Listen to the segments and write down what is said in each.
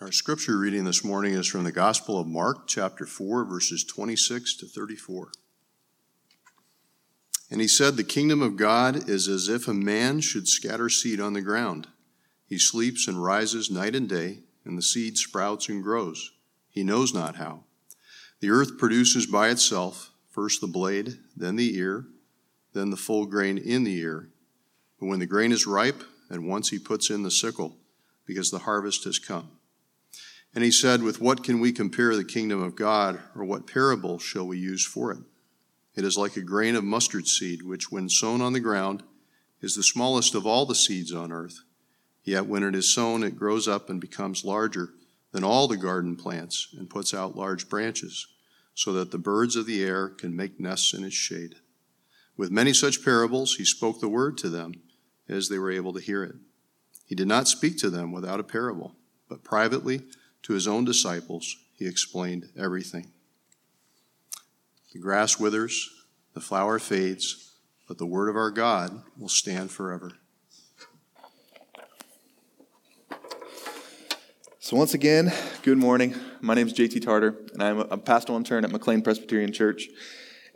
Our scripture reading this morning is from the Gospel of Mark, chapter 4, verses 26 to 34. And he said, The kingdom of God is as if a man should scatter seed on the ground. He sleeps and rises night and day, and the seed sprouts and grows. He knows not how. The earth produces by itself first the blade, then the ear, then the full grain in the ear. But when the grain is ripe, at once he puts in the sickle, because the harvest has come. And he said, With what can we compare the kingdom of God, or what parable shall we use for it? It is like a grain of mustard seed, which, when sown on the ground, is the smallest of all the seeds on earth. Yet when it is sown, it grows up and becomes larger than all the garden plants and puts out large branches, so that the birds of the air can make nests in its shade. With many such parables, he spoke the word to them as they were able to hear it. He did not speak to them without a parable, but privately to his own disciples, he explained everything. The grass withers, the flower fades, but the word of our God will stand forever. So, once again, good morning. My name is JT Tarter, and I'm a pastoral intern at McLean Presbyterian Church.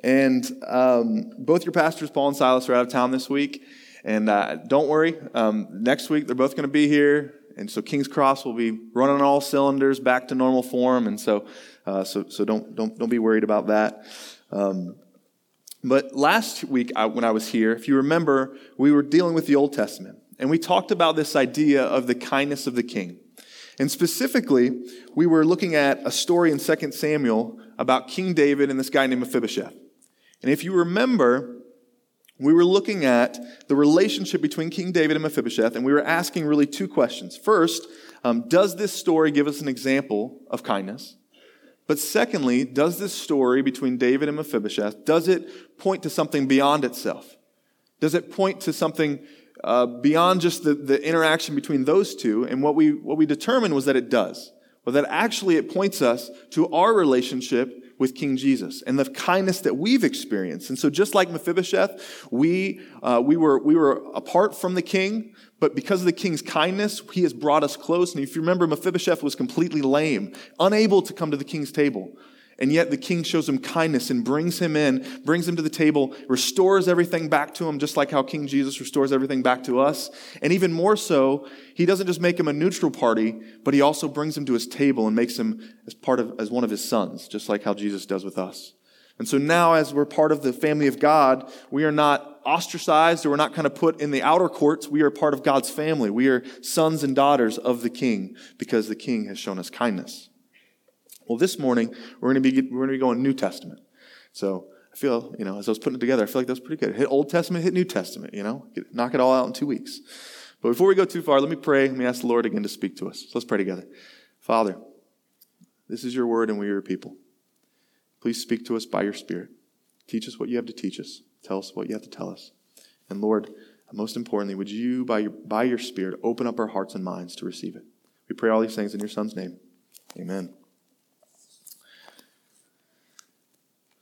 And um, both your pastors, Paul and Silas, are out of town this week. And uh, don't worry, um, next week they're both going to be here. And so King's Cross will be running all cylinders back to normal form. And so, uh, so, so don't, don't, don't be worried about that. Um, but last week I, when I was here, if you remember, we were dealing with the Old Testament. And we talked about this idea of the kindness of the king. And specifically, we were looking at a story in 2 Samuel about King David and this guy named Mephibosheth. And if you remember, we were looking at the relationship between King David and Mephibosheth, and we were asking really two questions. First, um, does this story give us an example of kindness? But secondly, does this story between David and Mephibosheth, does it point to something beyond itself? Does it point to something uh, beyond just the, the interaction between those two? And what we, what we determined was that it does. Well, that actually it points us to our relationship with King Jesus and the kindness that we've experienced. And so, just like Mephibosheth, we, uh, we, were, we were apart from the king, but because of the king's kindness, he has brought us close. And if you remember, Mephibosheth was completely lame, unable to come to the king's table. And yet the king shows him kindness and brings him in, brings him to the table, restores everything back to him, just like how King Jesus restores everything back to us. And even more so, he doesn't just make him a neutral party, but he also brings him to his table and makes him as part of, as one of his sons, just like how Jesus does with us. And so now, as we're part of the family of God, we are not ostracized or we're not kind of put in the outer courts. We are part of God's family. We are sons and daughters of the King because the King has shown us kindness. Well, this morning we're going to be we're going to be going New Testament. So I feel you know as I was putting it together, I feel like that's pretty good. Hit Old Testament, hit New Testament. You know, Get, knock it all out in two weeks. But before we go too far, let me pray. Let me ask the Lord again to speak to us. So let's pray together. Father, this is your word, and we are your people. Please speak to us by your Spirit. Teach us what you have to teach us. Tell us what you have to tell us. And Lord, most importantly, would you, by your, by your Spirit, open up our hearts and minds to receive it? We pray all these things in your Son's name. Amen.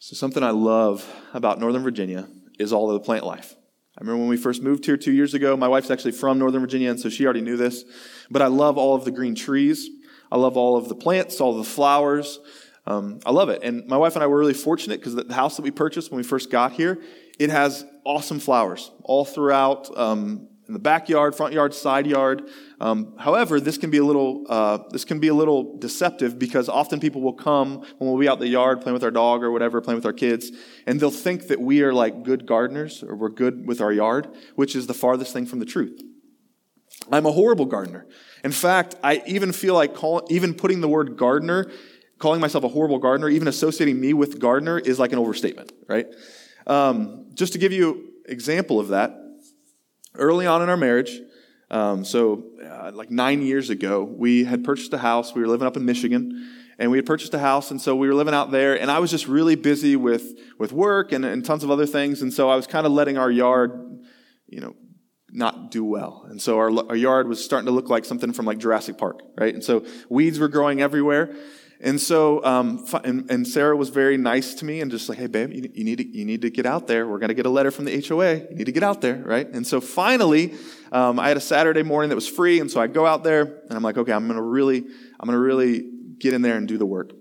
So, something I love about Northern Virginia is all of the plant life. I remember when we first moved here two years ago. My wife's actually from Northern Virginia, and so she already knew this. But I love all of the green trees. I love all of the plants, all the flowers. Um, I love it. And my wife and I were really fortunate because the house that we purchased when we first got here, it has awesome flowers all throughout. Um, in the backyard, front yard, side yard. Um, however, this can be a little uh, this can be a little deceptive because often people will come when we'll be out the yard playing with our dog or whatever, playing with our kids, and they'll think that we are like good gardeners or we're good with our yard, which is the farthest thing from the truth. I'm a horrible gardener. In fact, I even feel like call, even putting the word gardener, calling myself a horrible gardener, even associating me with gardener is like an overstatement, right? Um, just to give you example of that, early on in our marriage, um, so uh, like nine years ago, we had purchased a house. We were living up in Michigan, and we had purchased a house, and so we were living out there. And I was just really busy with with work and, and tons of other things, and so I was kind of letting our yard, you know, not do well. And so our, our yard was starting to look like something from like Jurassic Park, right? And so weeds were growing everywhere. And so, um, and, and, Sarah was very nice to me and just like, hey, babe, you, you, need, to, you need to get out there. We're going to get a letter from the HOA. You need to get out there, right? And so finally, um, I had a Saturday morning that was free. And so I go out there and I'm like, okay, I'm going to really, I'm going to really get in there and do the work.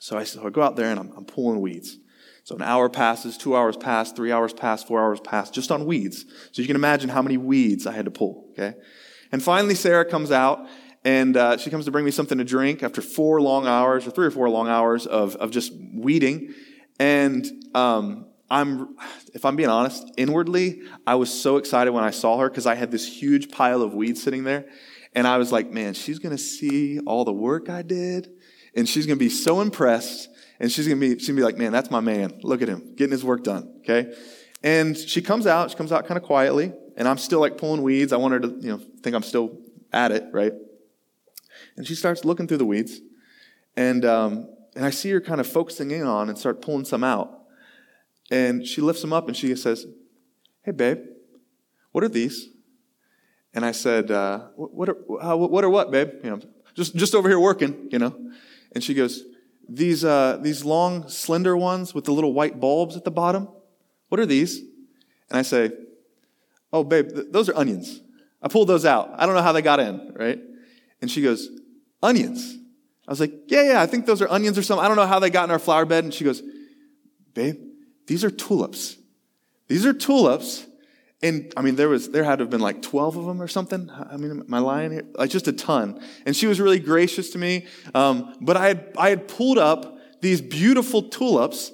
So I, so I go out there and I'm, I'm pulling weeds. So an hour passes, two hours pass, three hours pass, four hours pass, just on weeds. So you can imagine how many weeds I had to pull, okay? And finally, Sarah comes out and uh, she comes to bring me something to drink after four long hours or three or four long hours of, of just weeding. And um, i'm if i'm being honest inwardly i was so excited when i saw her because i had this huge pile of weeds sitting there. And i was like man she's going to see all the work i did and she's going to be so impressed and she's going to be she's going to be like man that's my man. Look at him getting his work done okay? And she comes out she comes out kind of quietly and i'm still like pulling weeds. I want her to you know think i'm still at it right and she starts looking through the weeds. And, um, and I see her kind of focusing in on and start pulling some out. And she lifts them up and she says, Hey, babe, what are these? And I said, uh, what, are, uh, what are what, babe? You know, just, just over here working, you know. And she goes, these, uh, these long, slender ones with the little white bulbs at the bottom, what are these? And I say, oh, babe, th- those are onions. I pulled those out. I don't know how they got in, right? And she goes, onions. I was like, yeah, yeah, I think those are onions or something. I don't know how they got in our flower bed. And she goes, babe, these are tulips. These are tulips. And I mean, there was, there had to have been like 12 of them or something. I mean, am I lying here? Like just a ton. And she was really gracious to me. Um, but I had, I had pulled up these beautiful tulips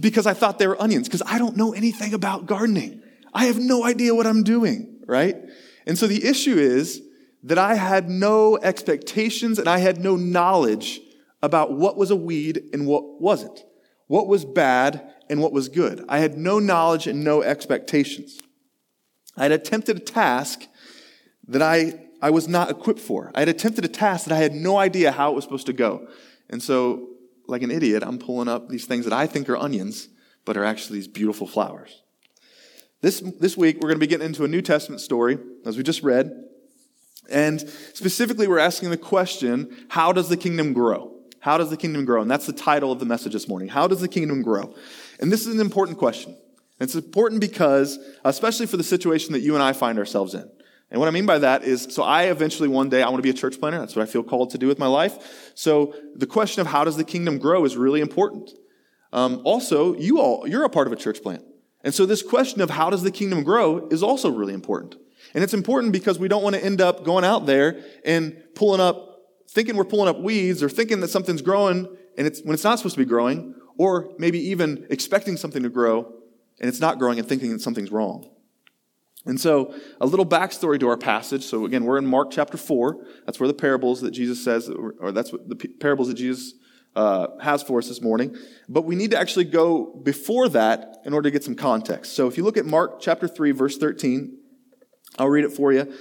because I thought they were onions because I don't know anything about gardening. I have no idea what I'm doing, right? And so the issue is, that I had no expectations and I had no knowledge about what was a weed and what wasn't, what was bad and what was good. I had no knowledge and no expectations. I had attempted a task that I, I was not equipped for. I had attempted a task that I had no idea how it was supposed to go. And so, like an idiot, I'm pulling up these things that I think are onions, but are actually these beautiful flowers. This, this week, we're going to be getting into a New Testament story, as we just read. And specifically, we're asking the question how does the kingdom grow? How does the kingdom grow? And that's the title of the message this morning. How does the kingdom grow? And this is an important question. It's important because, especially for the situation that you and I find ourselves in. And what I mean by that is, so I eventually one day, I want to be a church planter. That's what I feel called to do with my life. So the question of how does the kingdom grow is really important. Um, also, you all, you're a part of a church plant. And so this question of how does the kingdom grow is also really important. And it's important because we don't want to end up going out there and pulling up, thinking we're pulling up weeds or thinking that something's growing and it's when it's not supposed to be growing, or maybe even expecting something to grow and it's not growing and thinking that something's wrong. And so, a little backstory to our passage. So, again, we're in Mark chapter 4. That's where the parables that Jesus says, or that's what the parables that Jesus uh, has for us this morning. But we need to actually go before that in order to get some context. So, if you look at Mark chapter 3, verse 13, I'll read it for you.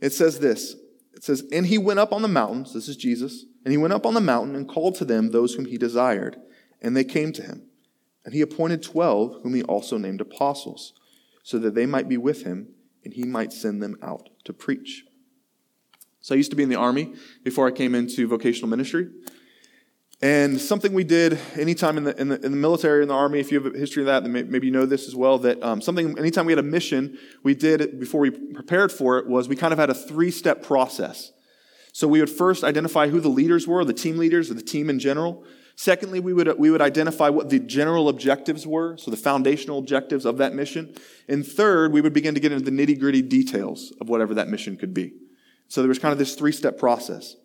It says this It says, And he went up on the mountains, this is Jesus, and he went up on the mountain and called to them those whom he desired, and they came to him. And he appointed twelve, whom he also named apostles, so that they might be with him, and he might send them out to preach. So I used to be in the army before I came into vocational ministry. And something we did anytime in the, in the, in the military, in the army, if you have a history of that, then maybe you know this as well, that um, something, anytime we had a mission, we did before we prepared for it was we kind of had a three step process. So we would first identify who the leaders were, the team leaders, or the team in general. Secondly, we would, we would identify what the general objectives were, so the foundational objectives of that mission. And third, we would begin to get into the nitty gritty details of whatever that mission could be. So there was kind of this three step process.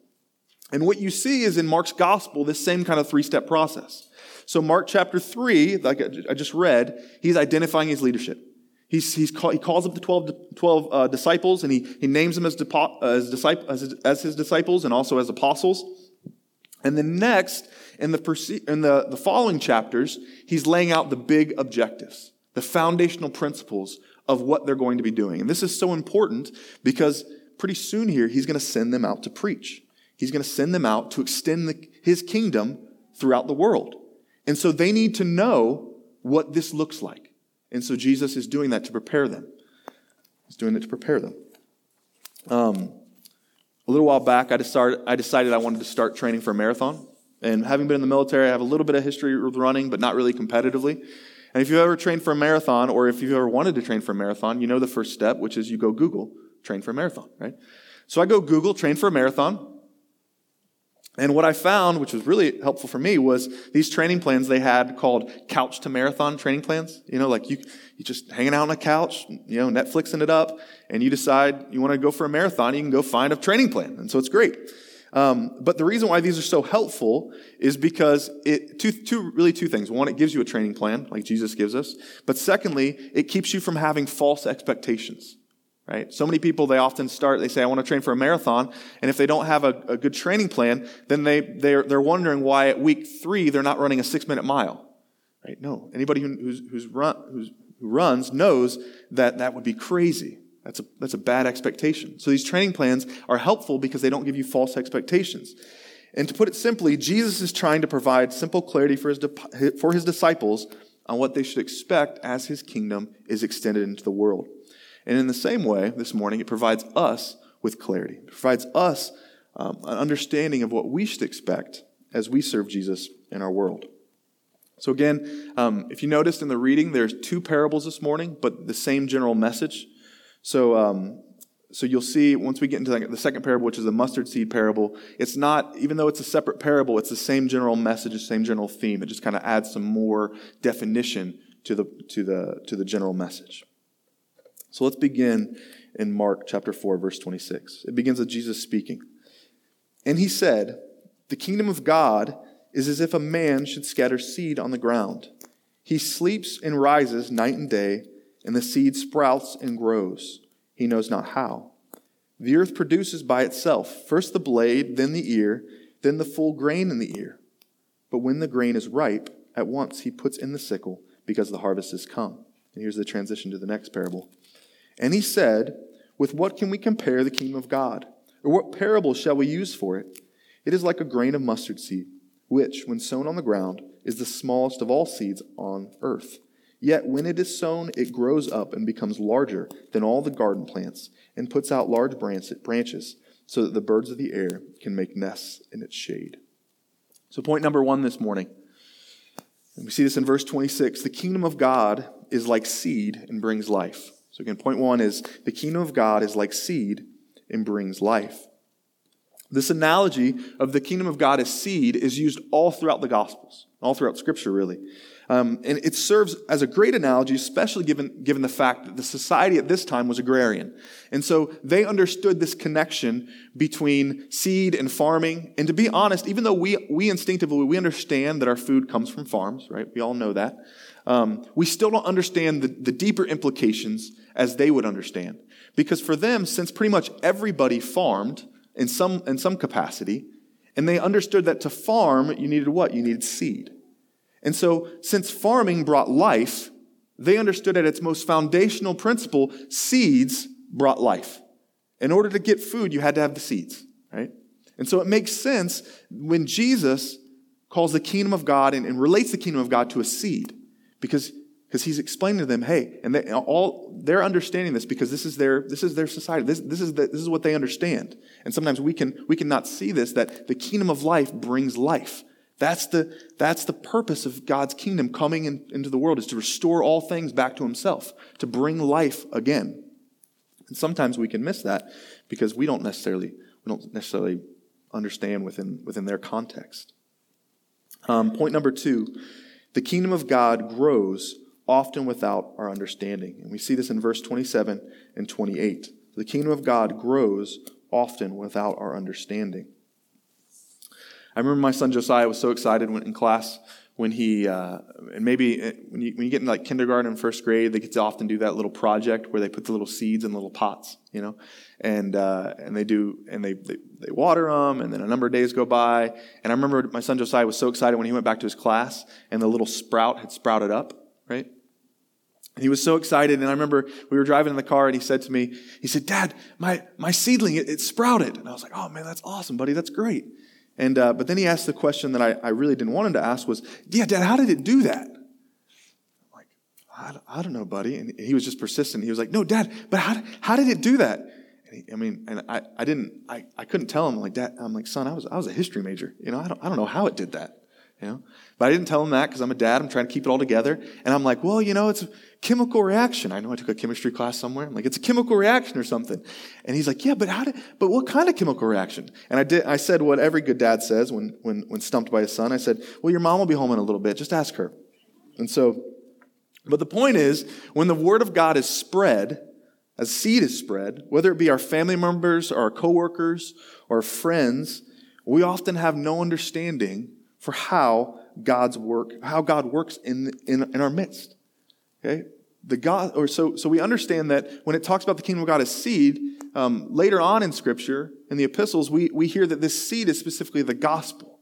And what you see is in Mark's gospel, this same kind of three step process. So, Mark chapter 3, like I just read, he's identifying his leadership. He's, he's call, he calls up the 12, 12 uh, disciples and he, he names them as, depo, as, disciple, as, as, his disciples and also as apostles. And then next, in, the, in the, the following chapters, he's laying out the big objectives, the foundational principles of what they're going to be doing. And this is so important because pretty soon here, he's going to send them out to preach. He's going to send them out to extend the, his kingdom throughout the world. And so they need to know what this looks like. And so Jesus is doing that to prepare them. He's doing it to prepare them. Um, a little while back, I decided, I decided I wanted to start training for a marathon. And having been in the military, I have a little bit of history with running, but not really competitively. And if you've ever trained for a marathon, or if you've ever wanted to train for a marathon, you know the first step, which is you go Google, train for a marathon, right? So I go Google, train for a marathon. And what I found, which was really helpful for me, was these training plans they had called couch to marathon training plans. You know, like you, you just hanging out on a couch, you know, Netflixing it up, and you decide you want to go for a marathon, you can go find a training plan. And so it's great. Um, but the reason why these are so helpful is because it, two, two, really two things. One, it gives you a training plan, like Jesus gives us. But secondly, it keeps you from having false expectations right? So many people, they often start, they say, I want to train for a marathon. And if they don't have a, a good training plan, then they, they're, they're wondering why at week three they're not running a six minute mile, right? No. Anybody who, who's, who's run, who's, who runs knows that that would be crazy. That's a, that's a bad expectation. So these training plans are helpful because they don't give you false expectations. And to put it simply, Jesus is trying to provide simple clarity for his, for his disciples on what they should expect as his kingdom is extended into the world. And in the same way, this morning, it provides us with clarity. It provides us um, an understanding of what we should expect as we serve Jesus in our world. So, again, um, if you noticed in the reading, there's two parables this morning, but the same general message. So, um, so you'll see once we get into the second parable, which is the mustard seed parable, it's not, even though it's a separate parable, it's the same general message, the same general theme. It just kind of adds some more definition to the, to the, to the general message. So let's begin in Mark chapter 4, verse 26. It begins with Jesus speaking. And he said, The kingdom of God is as if a man should scatter seed on the ground. He sleeps and rises night and day, and the seed sprouts and grows. He knows not how. The earth produces by itself first the blade, then the ear, then the full grain in the ear. But when the grain is ripe, at once he puts in the sickle, because the harvest is come. And here's the transition to the next parable. And he said, With what can we compare the kingdom of God? Or what parable shall we use for it? It is like a grain of mustard seed, which, when sown on the ground, is the smallest of all seeds on earth. Yet when it is sown, it grows up and becomes larger than all the garden plants, and puts out large branches, so that the birds of the air can make nests in its shade. So, point number one this morning. we see this in verse 26. The kingdom of God is like seed and brings life. So, again, point one is the kingdom of God is like seed and brings life. This analogy of the kingdom of God as seed is used all throughout the Gospels, all throughout Scripture, really. Um, and it serves as a great analogy, especially given, given the fact that the society at this time was agrarian. And so they understood this connection between seed and farming. And to be honest, even though we, we instinctively, we understand that our food comes from farms, right? We all know that. Um, we still don't understand the, the deeper implications as they would understand. Because for them, since pretty much everybody farmed in some, in some capacity, and they understood that to farm, you needed what? You needed seed. And so, since farming brought life, they understood at its most foundational principle, seeds brought life. In order to get food, you had to have the seeds, right? And so it makes sense when Jesus calls the kingdom of God and, and relates the kingdom of God to a seed because because he's explaining to them, hey, and they, all they're understanding this because this is their this is their society. This, this is the, this is what they understand. And sometimes we can we cannot see this that the kingdom of life brings life. That's the that's the purpose of God's kingdom coming in, into the world is to restore all things back to Himself, to bring life again. And sometimes we can miss that because we don't necessarily we don't necessarily understand within within their context. Um, point number two the kingdom of God grows often without our understanding. And we see this in verse 27 and 28. The kingdom of God grows often without our understanding. I remember my son Josiah was so excited when in class when he uh, and maybe uh, when you, when you get in like kindergarten and first grade, they get to often do that little project where they put the little seeds in little pots, you know, and uh, and they do and they, they they water them, and then a number of days go by. And I remember my son Josiah was so excited when he went back to his class and the little sprout had sprouted up, right? And he was so excited, and I remember we were driving in the car, and he said to me, he said, "Dad, my my seedling it, it sprouted," and I was like, "Oh man, that's awesome, buddy, that's great." And, uh, but then he asked the question that I, I really didn't want him to ask was, yeah, Dad, how did it do that? I'm like, I, I don't know, buddy. And he was just persistent. He was like, no, Dad, but how, how did it do that? And he, I mean, and I, I didn't, I, I couldn't tell him like that. I'm like, son, I was, I was a history major. You know, I don't, I don't know how it did that. You know, but I didn't tell him that because I'm a dad. I'm trying to keep it all together. And I'm like, well, you know, it's chemical reaction. I know I took a chemistry class somewhere. I'm like, it's a chemical reaction or something. And he's like, yeah, but how did, but what kind of chemical reaction? And I did, I said what every good dad says when, when, when stumped by his son. I said, well, your mom will be home in a little bit. Just ask her. And so, but the point is, when the word of God is spread, as seed is spread, whether it be our family members or our coworkers or friends, we often have no understanding for how God's work, how God works in, in, in our midst. Okay? The God, or so, so we understand that when it talks about the kingdom of God as seed, um, later on in Scripture, in the epistles, we, we hear that this seed is specifically the gospel,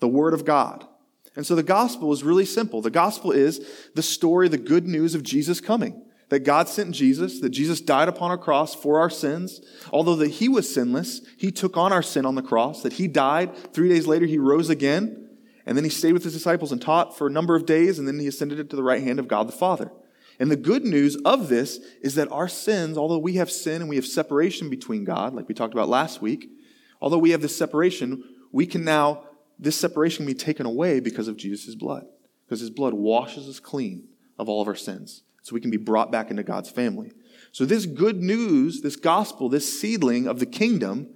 the word of God. And so the gospel is really simple. The gospel is the story, the good news of Jesus coming. That God sent Jesus, that Jesus died upon a cross for our sins. Although that he was sinless, he took on our sin on the cross, that he died. Three days later, he rose again. And then he stayed with his disciples and taught for a number of days, and then he ascended to the right hand of God the Father. And the good news of this is that our sins, although we have sin and we have separation between God, like we talked about last week, although we have this separation, we can now, this separation can be taken away because of Jesus' blood. Because his blood washes us clean of all of our sins. So we can be brought back into God's family. So this good news, this gospel, this seedling of the kingdom,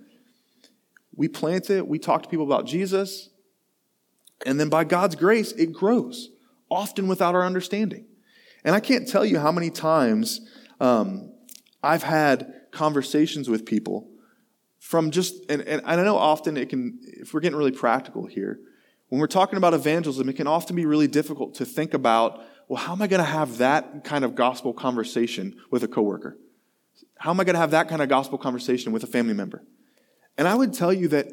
we plant it, we talk to people about Jesus, and then by God's grace, it grows, often without our understanding. And I can't tell you how many times um, I've had conversations with people from just, and, and I know often it can, if we're getting really practical here, when we're talking about evangelism, it can often be really difficult to think about, well, how am I going to have that kind of gospel conversation with a coworker? How am I going to have that kind of gospel conversation with a family member? And I would tell you that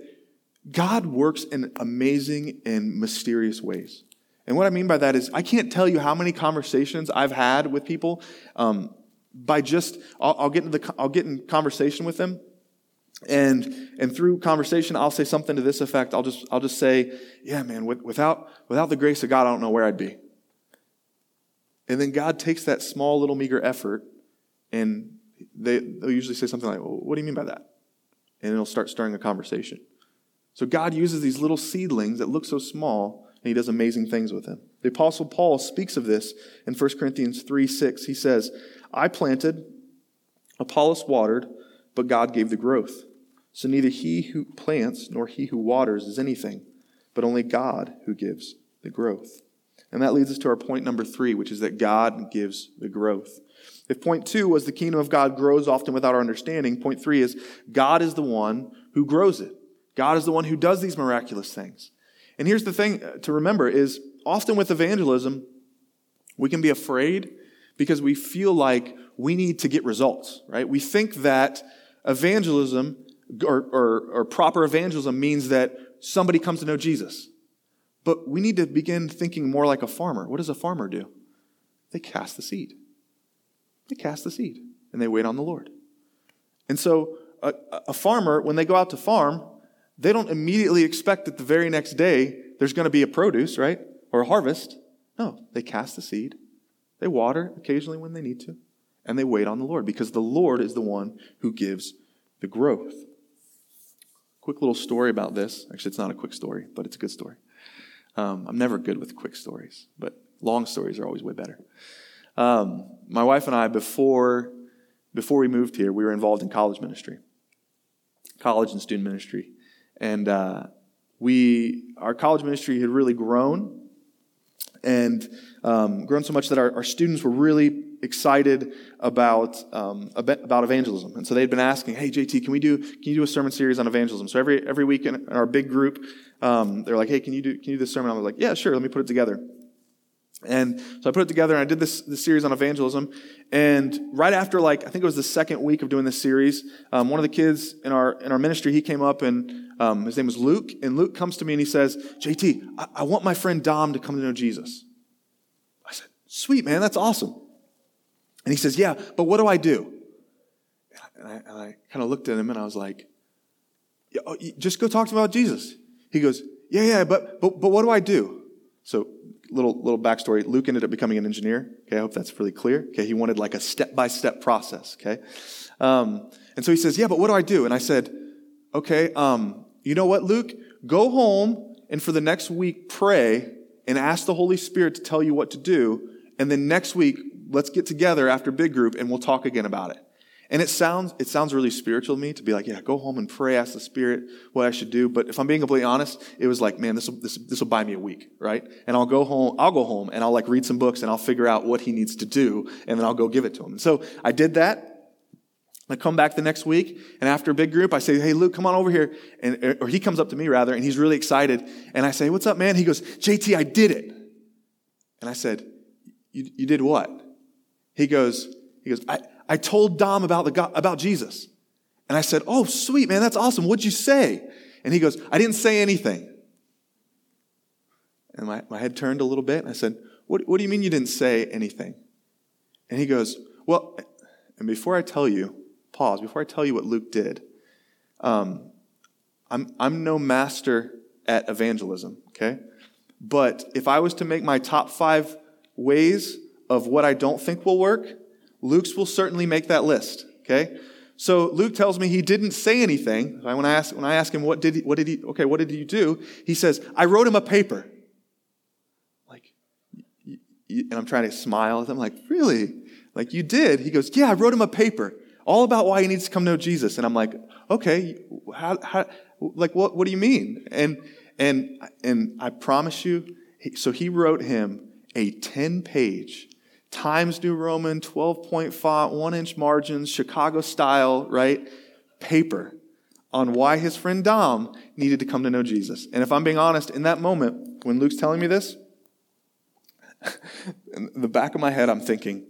God works in amazing and mysterious ways. And what I mean by that is, I can't tell you how many conversations I've had with people um, by just, I'll, I'll, get into the, I'll get in conversation with them. And, and through conversation, I'll say something to this effect. I'll just, I'll just say, yeah, man, without, without the grace of God, I don't know where I'd be. And then God takes that small little meager effort and they, they'll usually say something like, well, what do you mean by that? And it'll start stirring a conversation. So God uses these little seedlings that look so small, and he does amazing things with them. The Apostle Paul speaks of this in 1 Corinthians 3 6. He says, I planted, Apollos watered, but God gave the growth. So neither he who plants nor he who waters is anything, but only God who gives the growth. And that leads us to our point number three, which is that God gives the growth. If point two was the kingdom of God grows often without our understanding, point three is God is the one who grows it. God is the one who does these miraculous things. And here's the thing uh, to remember is often with evangelism, we can be afraid because we feel like we need to get results, right? We think that evangelism or, or, or proper evangelism means that somebody comes to know Jesus. But we need to begin thinking more like a farmer. What does a farmer do? They cast the seed. They cast the seed and they wait on the Lord. And so a, a farmer, when they go out to farm, they don't immediately expect that the very next day there's going to be a produce, right? Or a harvest. No, they cast the seed. They water occasionally when they need to. And they wait on the Lord because the Lord is the one who gives the growth. Quick little story about this. Actually, it's not a quick story, but it's a good story. Um, I'm never good with quick stories, but long stories are always way better. Um, my wife and I, before, before we moved here, we were involved in college ministry, college and student ministry. And uh, we, our college ministry had really grown and um, grown so much that our, our, students were really excited about, um, about evangelism. And so they'd been asking, hey, JT, can we do, can you do a sermon series on evangelism? So every, every week in our big group, um, they're like, hey, can you do, can you do this sermon? I was like, yeah, sure, let me put it together. And so I put it together and I did this, this series on evangelism. And right after, like, I think it was the second week of doing this series, um, one of the kids in our, in our ministry, he came up and um, his name was Luke. And Luke comes to me and he says, JT, I, I want my friend Dom to come to know Jesus. I said, sweet, man, that's awesome. And he says, yeah, but what do I do? And I, I kind of looked at him and I was like, yeah, oh, just go talk to him about Jesus. He goes, yeah, yeah, but, but, but what do I do? So little little backstory. Luke ended up becoming an engineer. Okay, I hope that's really clear. Okay, he wanted like a step by step process. Okay, um, and so he says, "Yeah, but what do I do?" And I said, "Okay, um, you know what, Luke? Go home and for the next week pray and ask the Holy Spirit to tell you what to do. And then next week, let's get together after big group and we'll talk again about it." And it sounds, it sounds really spiritual to me to be like, yeah, go home and pray, ask the Spirit what I should do. But if I'm being completely honest, it was like, man, this will, this, this will buy me a week, right? And I'll go home, I'll go home and I'll like read some books and I'll figure out what he needs to do and then I'll go give it to him. And so I did that. I come back the next week, and after a big group, I say, "Hey, Luke, come on over here." And er, or he comes up to me rather, and he's really excited. And I say, "What's up, man?" He goes, "JT, I did it." And I said, "You, you did what?" He goes, "He goes, I, I told Dom about, the God, about Jesus. And I said, Oh, sweet, man, that's awesome. What'd you say? And he goes, I didn't say anything. And my, my head turned a little bit, and I said, what, what do you mean you didn't say anything? And he goes, Well, and before I tell you, pause, before I tell you what Luke did, um, I'm, I'm no master at evangelism, okay? But if I was to make my top five ways of what I don't think will work, Luke's will certainly make that list, okay? So Luke tells me he didn't say anything. When I ask, when I ask him, what did he, what did he, okay, what did you do? He says, I wrote him a paper. Like, and I'm trying to smile. I'm like, really? Like, you did? He goes, yeah, I wrote him a paper all about why he needs to come know Jesus. And I'm like, okay, how, how, like, what, what do you mean? And, and, and I promise you, so he wrote him a 10 page Times New Roman, 12 point font, one inch margins, Chicago style, right? Paper on why his friend Dom needed to come to know Jesus. And if I'm being honest, in that moment, when Luke's telling me this, in the back of my head, I'm thinking,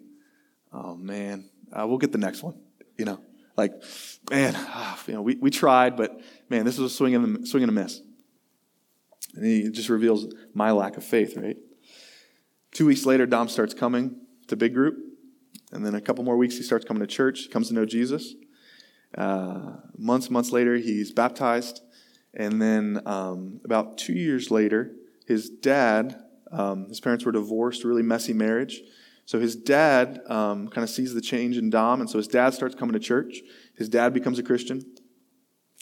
oh man, uh, we'll get the next one. You know, like, man, uh, you know, we, we tried, but man, this was a swing and a, swing and a miss. And he just reveals my lack of faith, right? Two weeks later, Dom starts coming to big group. And then a couple more weeks, he starts coming to church, comes to know Jesus. Uh, months, months later, he's baptized. And then um, about two years later, his dad, um, his parents were divorced, really messy marriage. So his dad um, kind of sees the change in Dom, and so his dad starts coming to church. His dad becomes a Christian.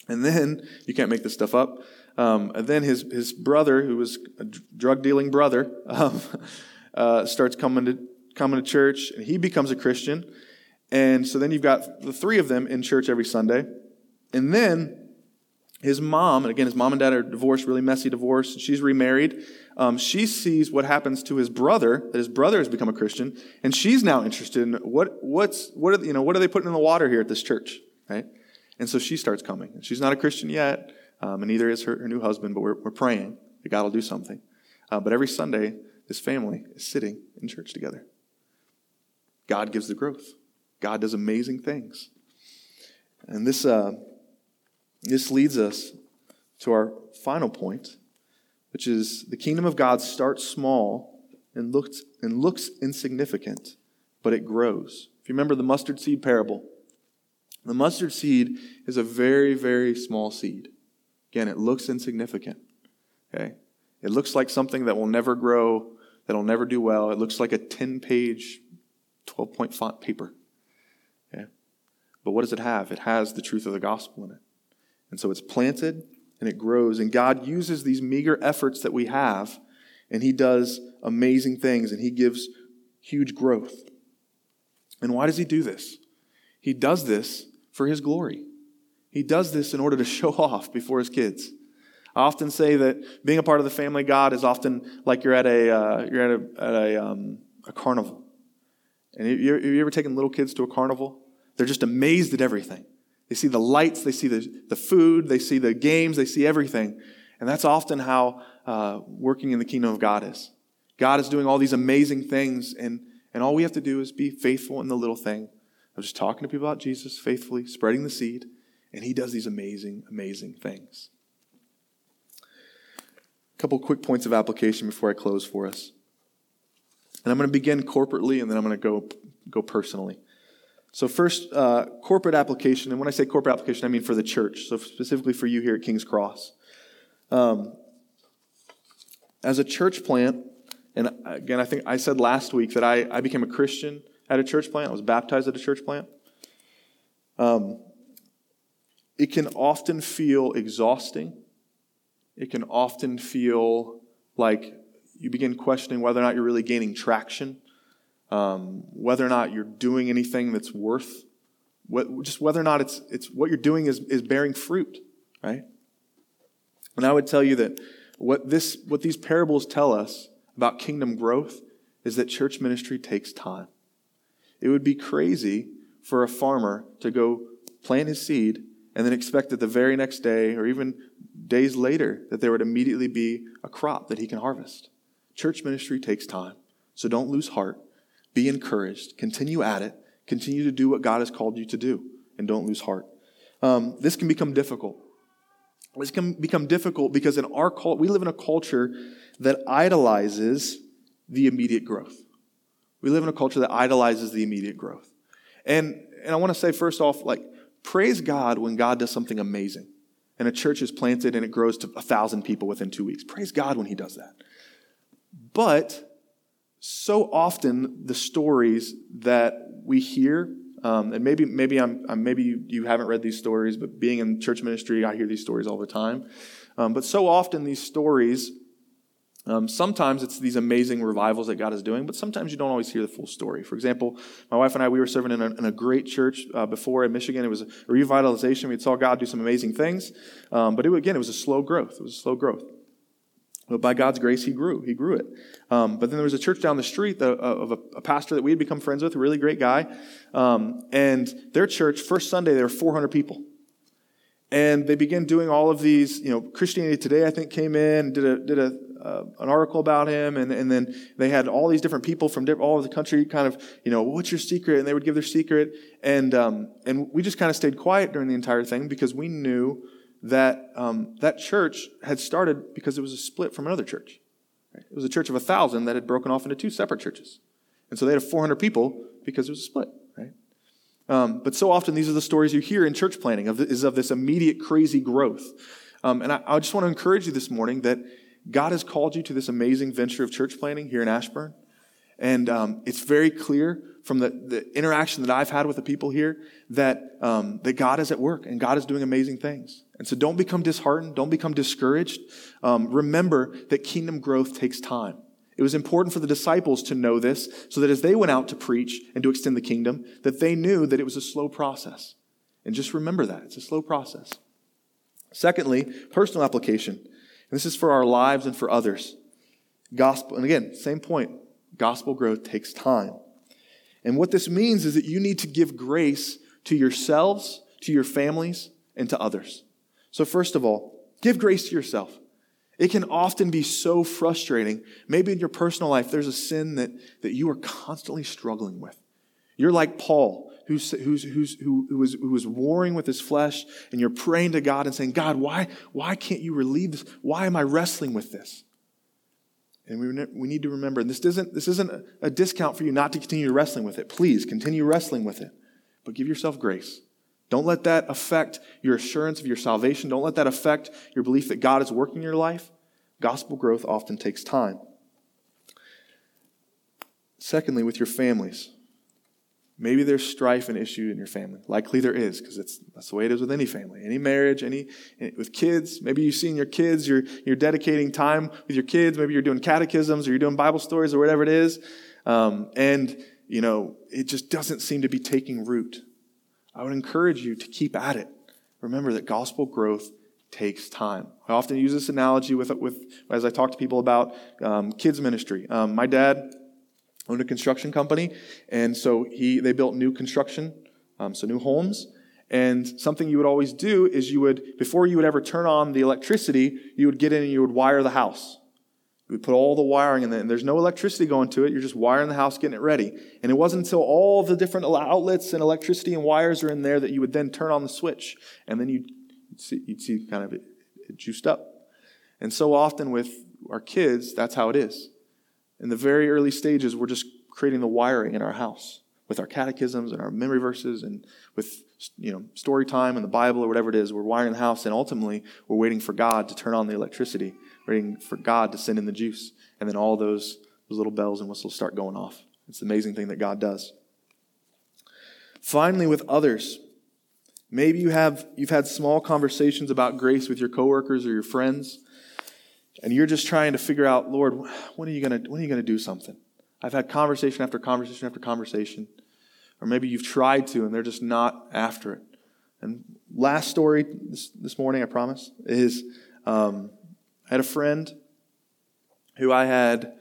And then, you can't make this stuff up, um, and then his, his brother, who was a drug dealing brother, um, uh, starts coming to coming to church, and he becomes a Christian. And so then you've got the three of them in church every Sunday. And then his mom, and again, his mom and dad are divorced, really messy divorce. And she's remarried. Um, she sees what happens to his brother, that his brother has become a Christian, and she's now interested in what, what's, what are, you know, what are they putting in the water here at this church, right? And so she starts coming. She's not a Christian yet, um, and neither is her, her, new husband, but we're, we're praying that God will do something. Uh, but every Sunday, this family is sitting in church together. God gives the growth. God does amazing things. And this, uh, this leads us to our final point, which is the kingdom of God starts small and looks, and looks insignificant, but it grows. If you remember the mustard seed parable, the mustard seed is a very, very small seed. Again, it looks insignificant. Okay? It looks like something that will never grow, that'll never do well. It looks like a 10 page 12 point font paper. Okay? But what does it have? It has the truth of the gospel in it. And so it's planted and it grows. And God uses these meager efforts that we have, and He does amazing things, and He gives huge growth. And why does He do this? He does this for His glory. He does this in order to show off before His kids. I often say that being a part of the family God is often like you're at a, uh, you're at a, at a, um, a carnival. And have you, ever taken little kids to a carnival? They're just amazed at everything. They see the lights, they see the, the food, they see the games, they see everything. And that's often how uh, working in the kingdom of God is. God is doing all these amazing things, and, and all we have to do is be faithful in the little thing of just talking to people about Jesus faithfully, spreading the seed, and He does these amazing, amazing things. A couple quick points of application before I close for us. And I'm going to begin corporately and then I'm going to go, go personally. So, first, uh, corporate application. And when I say corporate application, I mean for the church. So, specifically for you here at King's Cross. Um, as a church plant, And again, I think I said last week that I, I became a Christian at a church plant. I was baptized at a church plant. Um, it can often feel exhausting. It can often feel like you begin questioning whether or not you're really gaining traction, um, whether or not you're doing anything that's worth, what, just whether or not it's, it's what you're doing is, is bearing fruit, right? And I would tell you that what, this, what these parables tell us about kingdom growth is that church ministry takes time. It would be crazy for a farmer to go plant his seed and then expect that the very next day or even days later that there would immediately be a crop that he can harvest. Church ministry takes time. So don't lose heart. Be encouraged. Continue at it. Continue to do what God has called you to do. And don't lose heart. Um, this can become difficult. This can become difficult because in our cult, we live in a culture that idolizes the immediate growth. We live in a culture that idolizes the immediate growth. And, and I want to say, first off, like, praise God when God does something amazing and a church is planted and it grows to a thousand people within two weeks. Praise God when He does that. But so often the stories that we hear, um, and maybe maybe I'm, I'm, maybe you, you haven't read these stories, but being in church ministry, I hear these stories all the time. Um, but so often these stories um, sometimes it's these amazing revivals that God is doing, but sometimes you don't always hear the full story. For example, my wife and I, we were serving in a, in a great church uh, before in Michigan. It was a revitalization. We saw God do some amazing things, um, but it, again, it was a slow growth. It was a slow growth. But by God's grace, He grew. He grew it. Um, but then there was a church down the street uh, of a, a, pastor that we had become friends with, a really great guy. Um, and their church, first Sunday, there were 400 people and they began doing all of these you know christianity today i think came in did a did a uh, an article about him, and, and then they had all these different people from all over the country kind of, you know, what's your secret? And they would give their secret. And, um, and we just kind of stayed quiet during the entire thing because we knew that um, that church had started because it was a split from another church. It was a church of a thousand that had broken off into two separate churches. And so they had 400 people because it was a split, right? Um, but so often these are the stories you hear in church planting of, is of this immediate crazy growth. Um, and I, I, just want to encourage you this morning that God has called you to this amazing venture of church planting here in Ashburn. And um, it's very clear from the, the interaction that I've had with the people here that, um, that God is at work and God is doing amazing things. And so don't become disheartened. Don't become discouraged. Um, remember that kingdom growth takes time. It was important for the disciples to know this so that as they went out to preach and to extend the kingdom, that they knew that it was a slow process. And just remember that. It's a slow process. Secondly, personal application. And this is for our lives and for others. Gospel, and again, same point. Gospel growth takes time. And what this means is that you need to give grace to yourselves, to your families, and to others. So, first of all, give grace to yourself. It can often be so frustrating. Maybe in your personal life, there's a sin that, that you are constantly struggling with. You're like Paul who's, who's, who's, who, who, was, who was warring with his flesh, and you're praying to God and saying, God, why, why can't you relieve this? Why am I wrestling with this? And we, we need to remember, and this isn't, this isn't a, a discount for you not to continue wrestling with it. Please continue wrestling with it, but give yourself grace. Don't let that affect your assurance of your salvation. Don't let that affect your belief that God is working in your life. Gospel growth often takes time. Secondly, with your families. Maybe there's strife and issue in your family. Likely there is, because that's the way it is with any family, any marriage, any with kids. Maybe you've seen your kids. You're you're dedicating time with your kids. Maybe you're doing catechisms or you're doing Bible stories or whatever it is, um, and you know it just doesn't seem to be taking root. I would encourage you to keep at it. Remember that gospel growth takes time. I often use this analogy with with as I talk to people about um, kids ministry. Um, my dad owned a construction company, and so he they built new construction, um, so new homes. And something you would always do is you would before you would ever turn on the electricity, you would get in and you would wire the house. Would put all the wiring in there, and there's no electricity going to it. You're just wiring the house, getting it ready. And it wasn't until all the different outlets and electricity and wires are in there that you would then turn on the switch, and then you'd see, you'd see kind of it, it juiced up. And so often with our kids, that's how it is in the very early stages, we're just creating the wiring in our house with our catechisms and our memory verses and with you know story time and the Bible or whatever it is. We're wiring the house, and ultimately we're waiting for God to turn on the electricity, waiting for God to send in the juice, and then all those those little bells and whistles start going off. It's the amazing thing that God does. Finally, with others, maybe you have you've had small conversations about grace with your coworkers or your friends, and you're just trying to figure out, Lord, when are you gonna when are you gonna do something? I've had conversation after conversation after conversation, or maybe you've tried to and they're just not after it. And last story this, this morning, I promise, is um, I had a friend who I had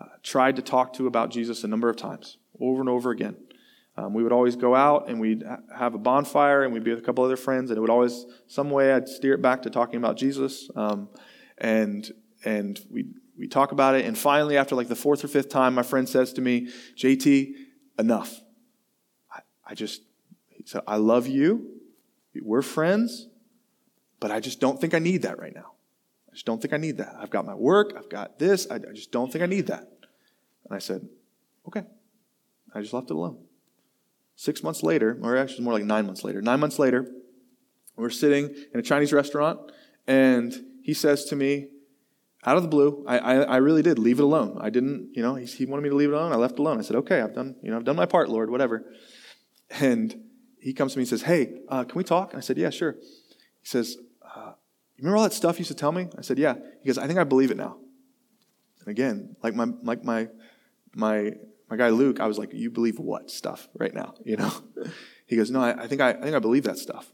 uh, tried to talk to about Jesus a number of times, over and over again. Um, we would always go out and we'd have a bonfire and we'd be with a couple other friends, and it would always, some way, I'd steer it back to talking about Jesus. Um, and and we we talk about it. And finally, after like the fourth or fifth time, my friend says to me, JT, enough. I, I just, he said, I love you. We're friends, but I just don't think I need that right now. Just don't think I need that. I've got my work, I've got this, I, I just don't think I need that. And I said, okay. I just left it alone. Six months later, or actually more like nine months later, nine months later, we're sitting in a Chinese restaurant, and he says to me, out of the blue, I, I, I, really did leave it alone. I didn't, you know, he, he wanted me to leave it alone. I left it alone. I said, okay, I've done, you know, I've done my part, Lord, whatever. And he comes to me and says, hey, uh, can we talk? And I said, yeah, sure. He says, you remember all that stuff you used to tell me? I said, yeah. He goes, I think I believe it now. And again, like my, like my, my, my guy Luke, I was like, you believe what stuff right now? You know? he goes, no, I, I think I, I think I believe that stuff.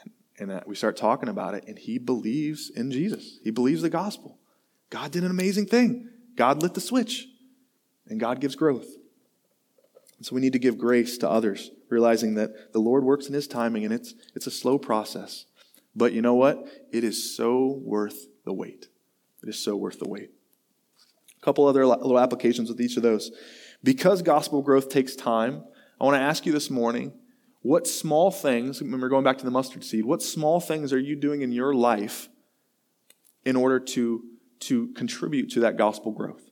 And, and uh, we start talking about it, and he believes in Jesus. He believes the gospel. God did an amazing thing. God lit the switch, and God gives growth. And so we need to give grace to others, realizing that the Lord works in His timing, and it's, it's a slow process. But you know what? It is so worth the wait. It is so worth the wait. A couple other little applications with each of those. Because gospel growth takes time, I want to ask you this morning what small things, remember going back to the mustard seed, what small things are you doing in your life in order to, to contribute to that gospel growth?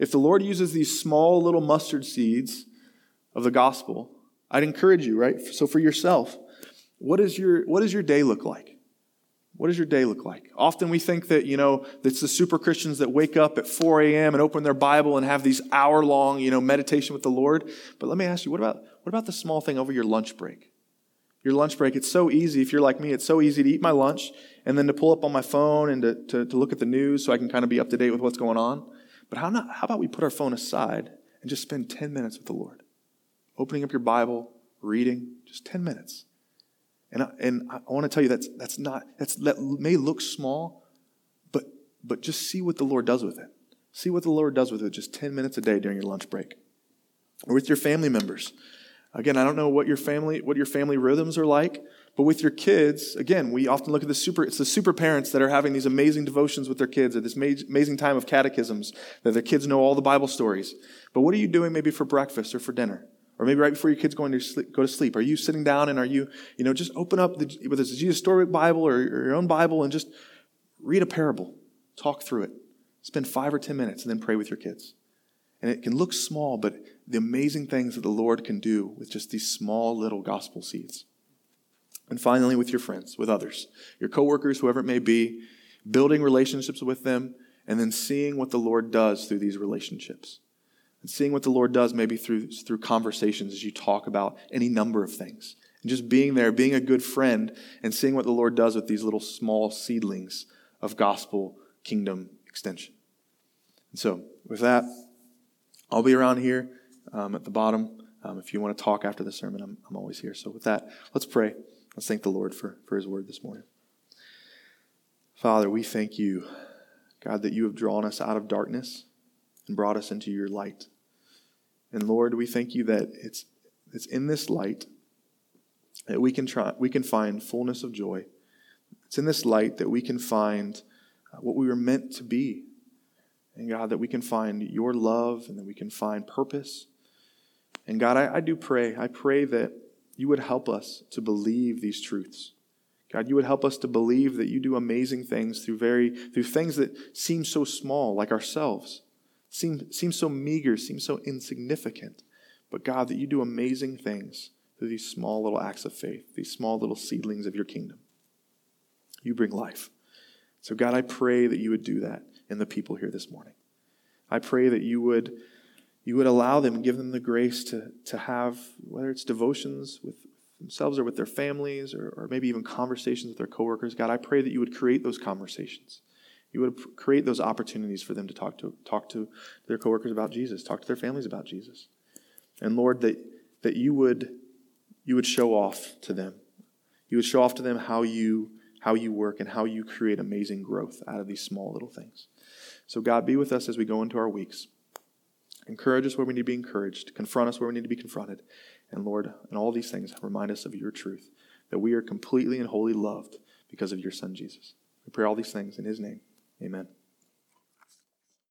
If the Lord uses these small little mustard seeds of the gospel, I'd encourage you, right? So for yourself, what, is your, what does your day look like? What does your day look like? Often we think that, you know, it's the super Christians that wake up at 4 a.m. and open their Bible and have these hour long, you know, meditation with the Lord. But let me ask you, what about, what about the small thing over your lunch break? Your lunch break, it's so easy. If you're like me, it's so easy to eat my lunch and then to pull up on my phone and to, to, to look at the news so I can kind of be up to date with what's going on. But how, not, how about we put our phone aside and just spend 10 minutes with the Lord? Opening up your Bible, reading, just 10 minutes. And I, and I want to tell you that's, that's not, that's, that may look small, but, but just see what the Lord does with it. See what the Lord does with it just 10 minutes a day during your lunch break. Or with your family members. Again, I don't know what your family, what your family rhythms are like, but with your kids, again, we often look at the super, it's the super parents that are having these amazing devotions with their kids or this amazing time of catechisms, that their kids know all the Bible stories. But what are you doing maybe for breakfast or for dinner? Or maybe right before your kids going to sleep, go to sleep, are you sitting down and are you, you know, just open up the, whether it's a Jesus Story Bible or your own Bible and just read a parable, talk through it, spend five or ten minutes, and then pray with your kids. And it can look small, but the amazing things that the Lord can do with just these small little gospel seeds. And finally, with your friends, with others, your coworkers, whoever it may be, building relationships with them, and then seeing what the Lord does through these relationships and seeing what the Lord does maybe through, through conversations as you talk about any number of things. And just being there, being a good friend, and seeing what the Lord does with these little small seedlings of gospel kingdom extension. And so, with that, I'll be around here um, at the bottom. Um, if you want to talk after the sermon, I'm, I'm always here. So, with that, let's pray. Let's thank the Lord for, for his word this morning. Father, we thank you, God, that you have drawn us out of darkness and brought us into your light. And Lord, we thank you that it's, it's in this light that we can, try, we can find fullness of joy. It's in this light that we can find uh, what we were meant to be. And God, that we can find your love and that we can find purpose. And God, I, I do pray, I pray that you would help us to believe these truths. God, you would help us to believe that you do amazing things through very through things that seem so small, like ourselves seem, seem so meager, seem so insignificant. But God, that you do amazing things through these small little acts of faith, these small little seedlings of your kingdom. You bring life. So, God, I pray that you would do that in the people here this morning. I pray that you would you would allow them, give them the grace to, to have, whether it's devotions with themselves or with their families or, or maybe even conversations with their coworkers. God, I pray that you would create those conversations. You would create those opportunities for them to talk to talk to their coworkers about Jesus, talk to their families about Jesus. And Lord, that, that you would you would show off to them. You would show off to them how you how you work and how you create amazing growth out of these small little things. So God, be with us as we go into our weeks. Encourage us where we need to be encouraged. Confront us where we need to be confronted. And Lord, in all these things, remind us of your truth, that we are completely and wholly loved because of your Son, Jesus. We pray all these things in his name. Amen.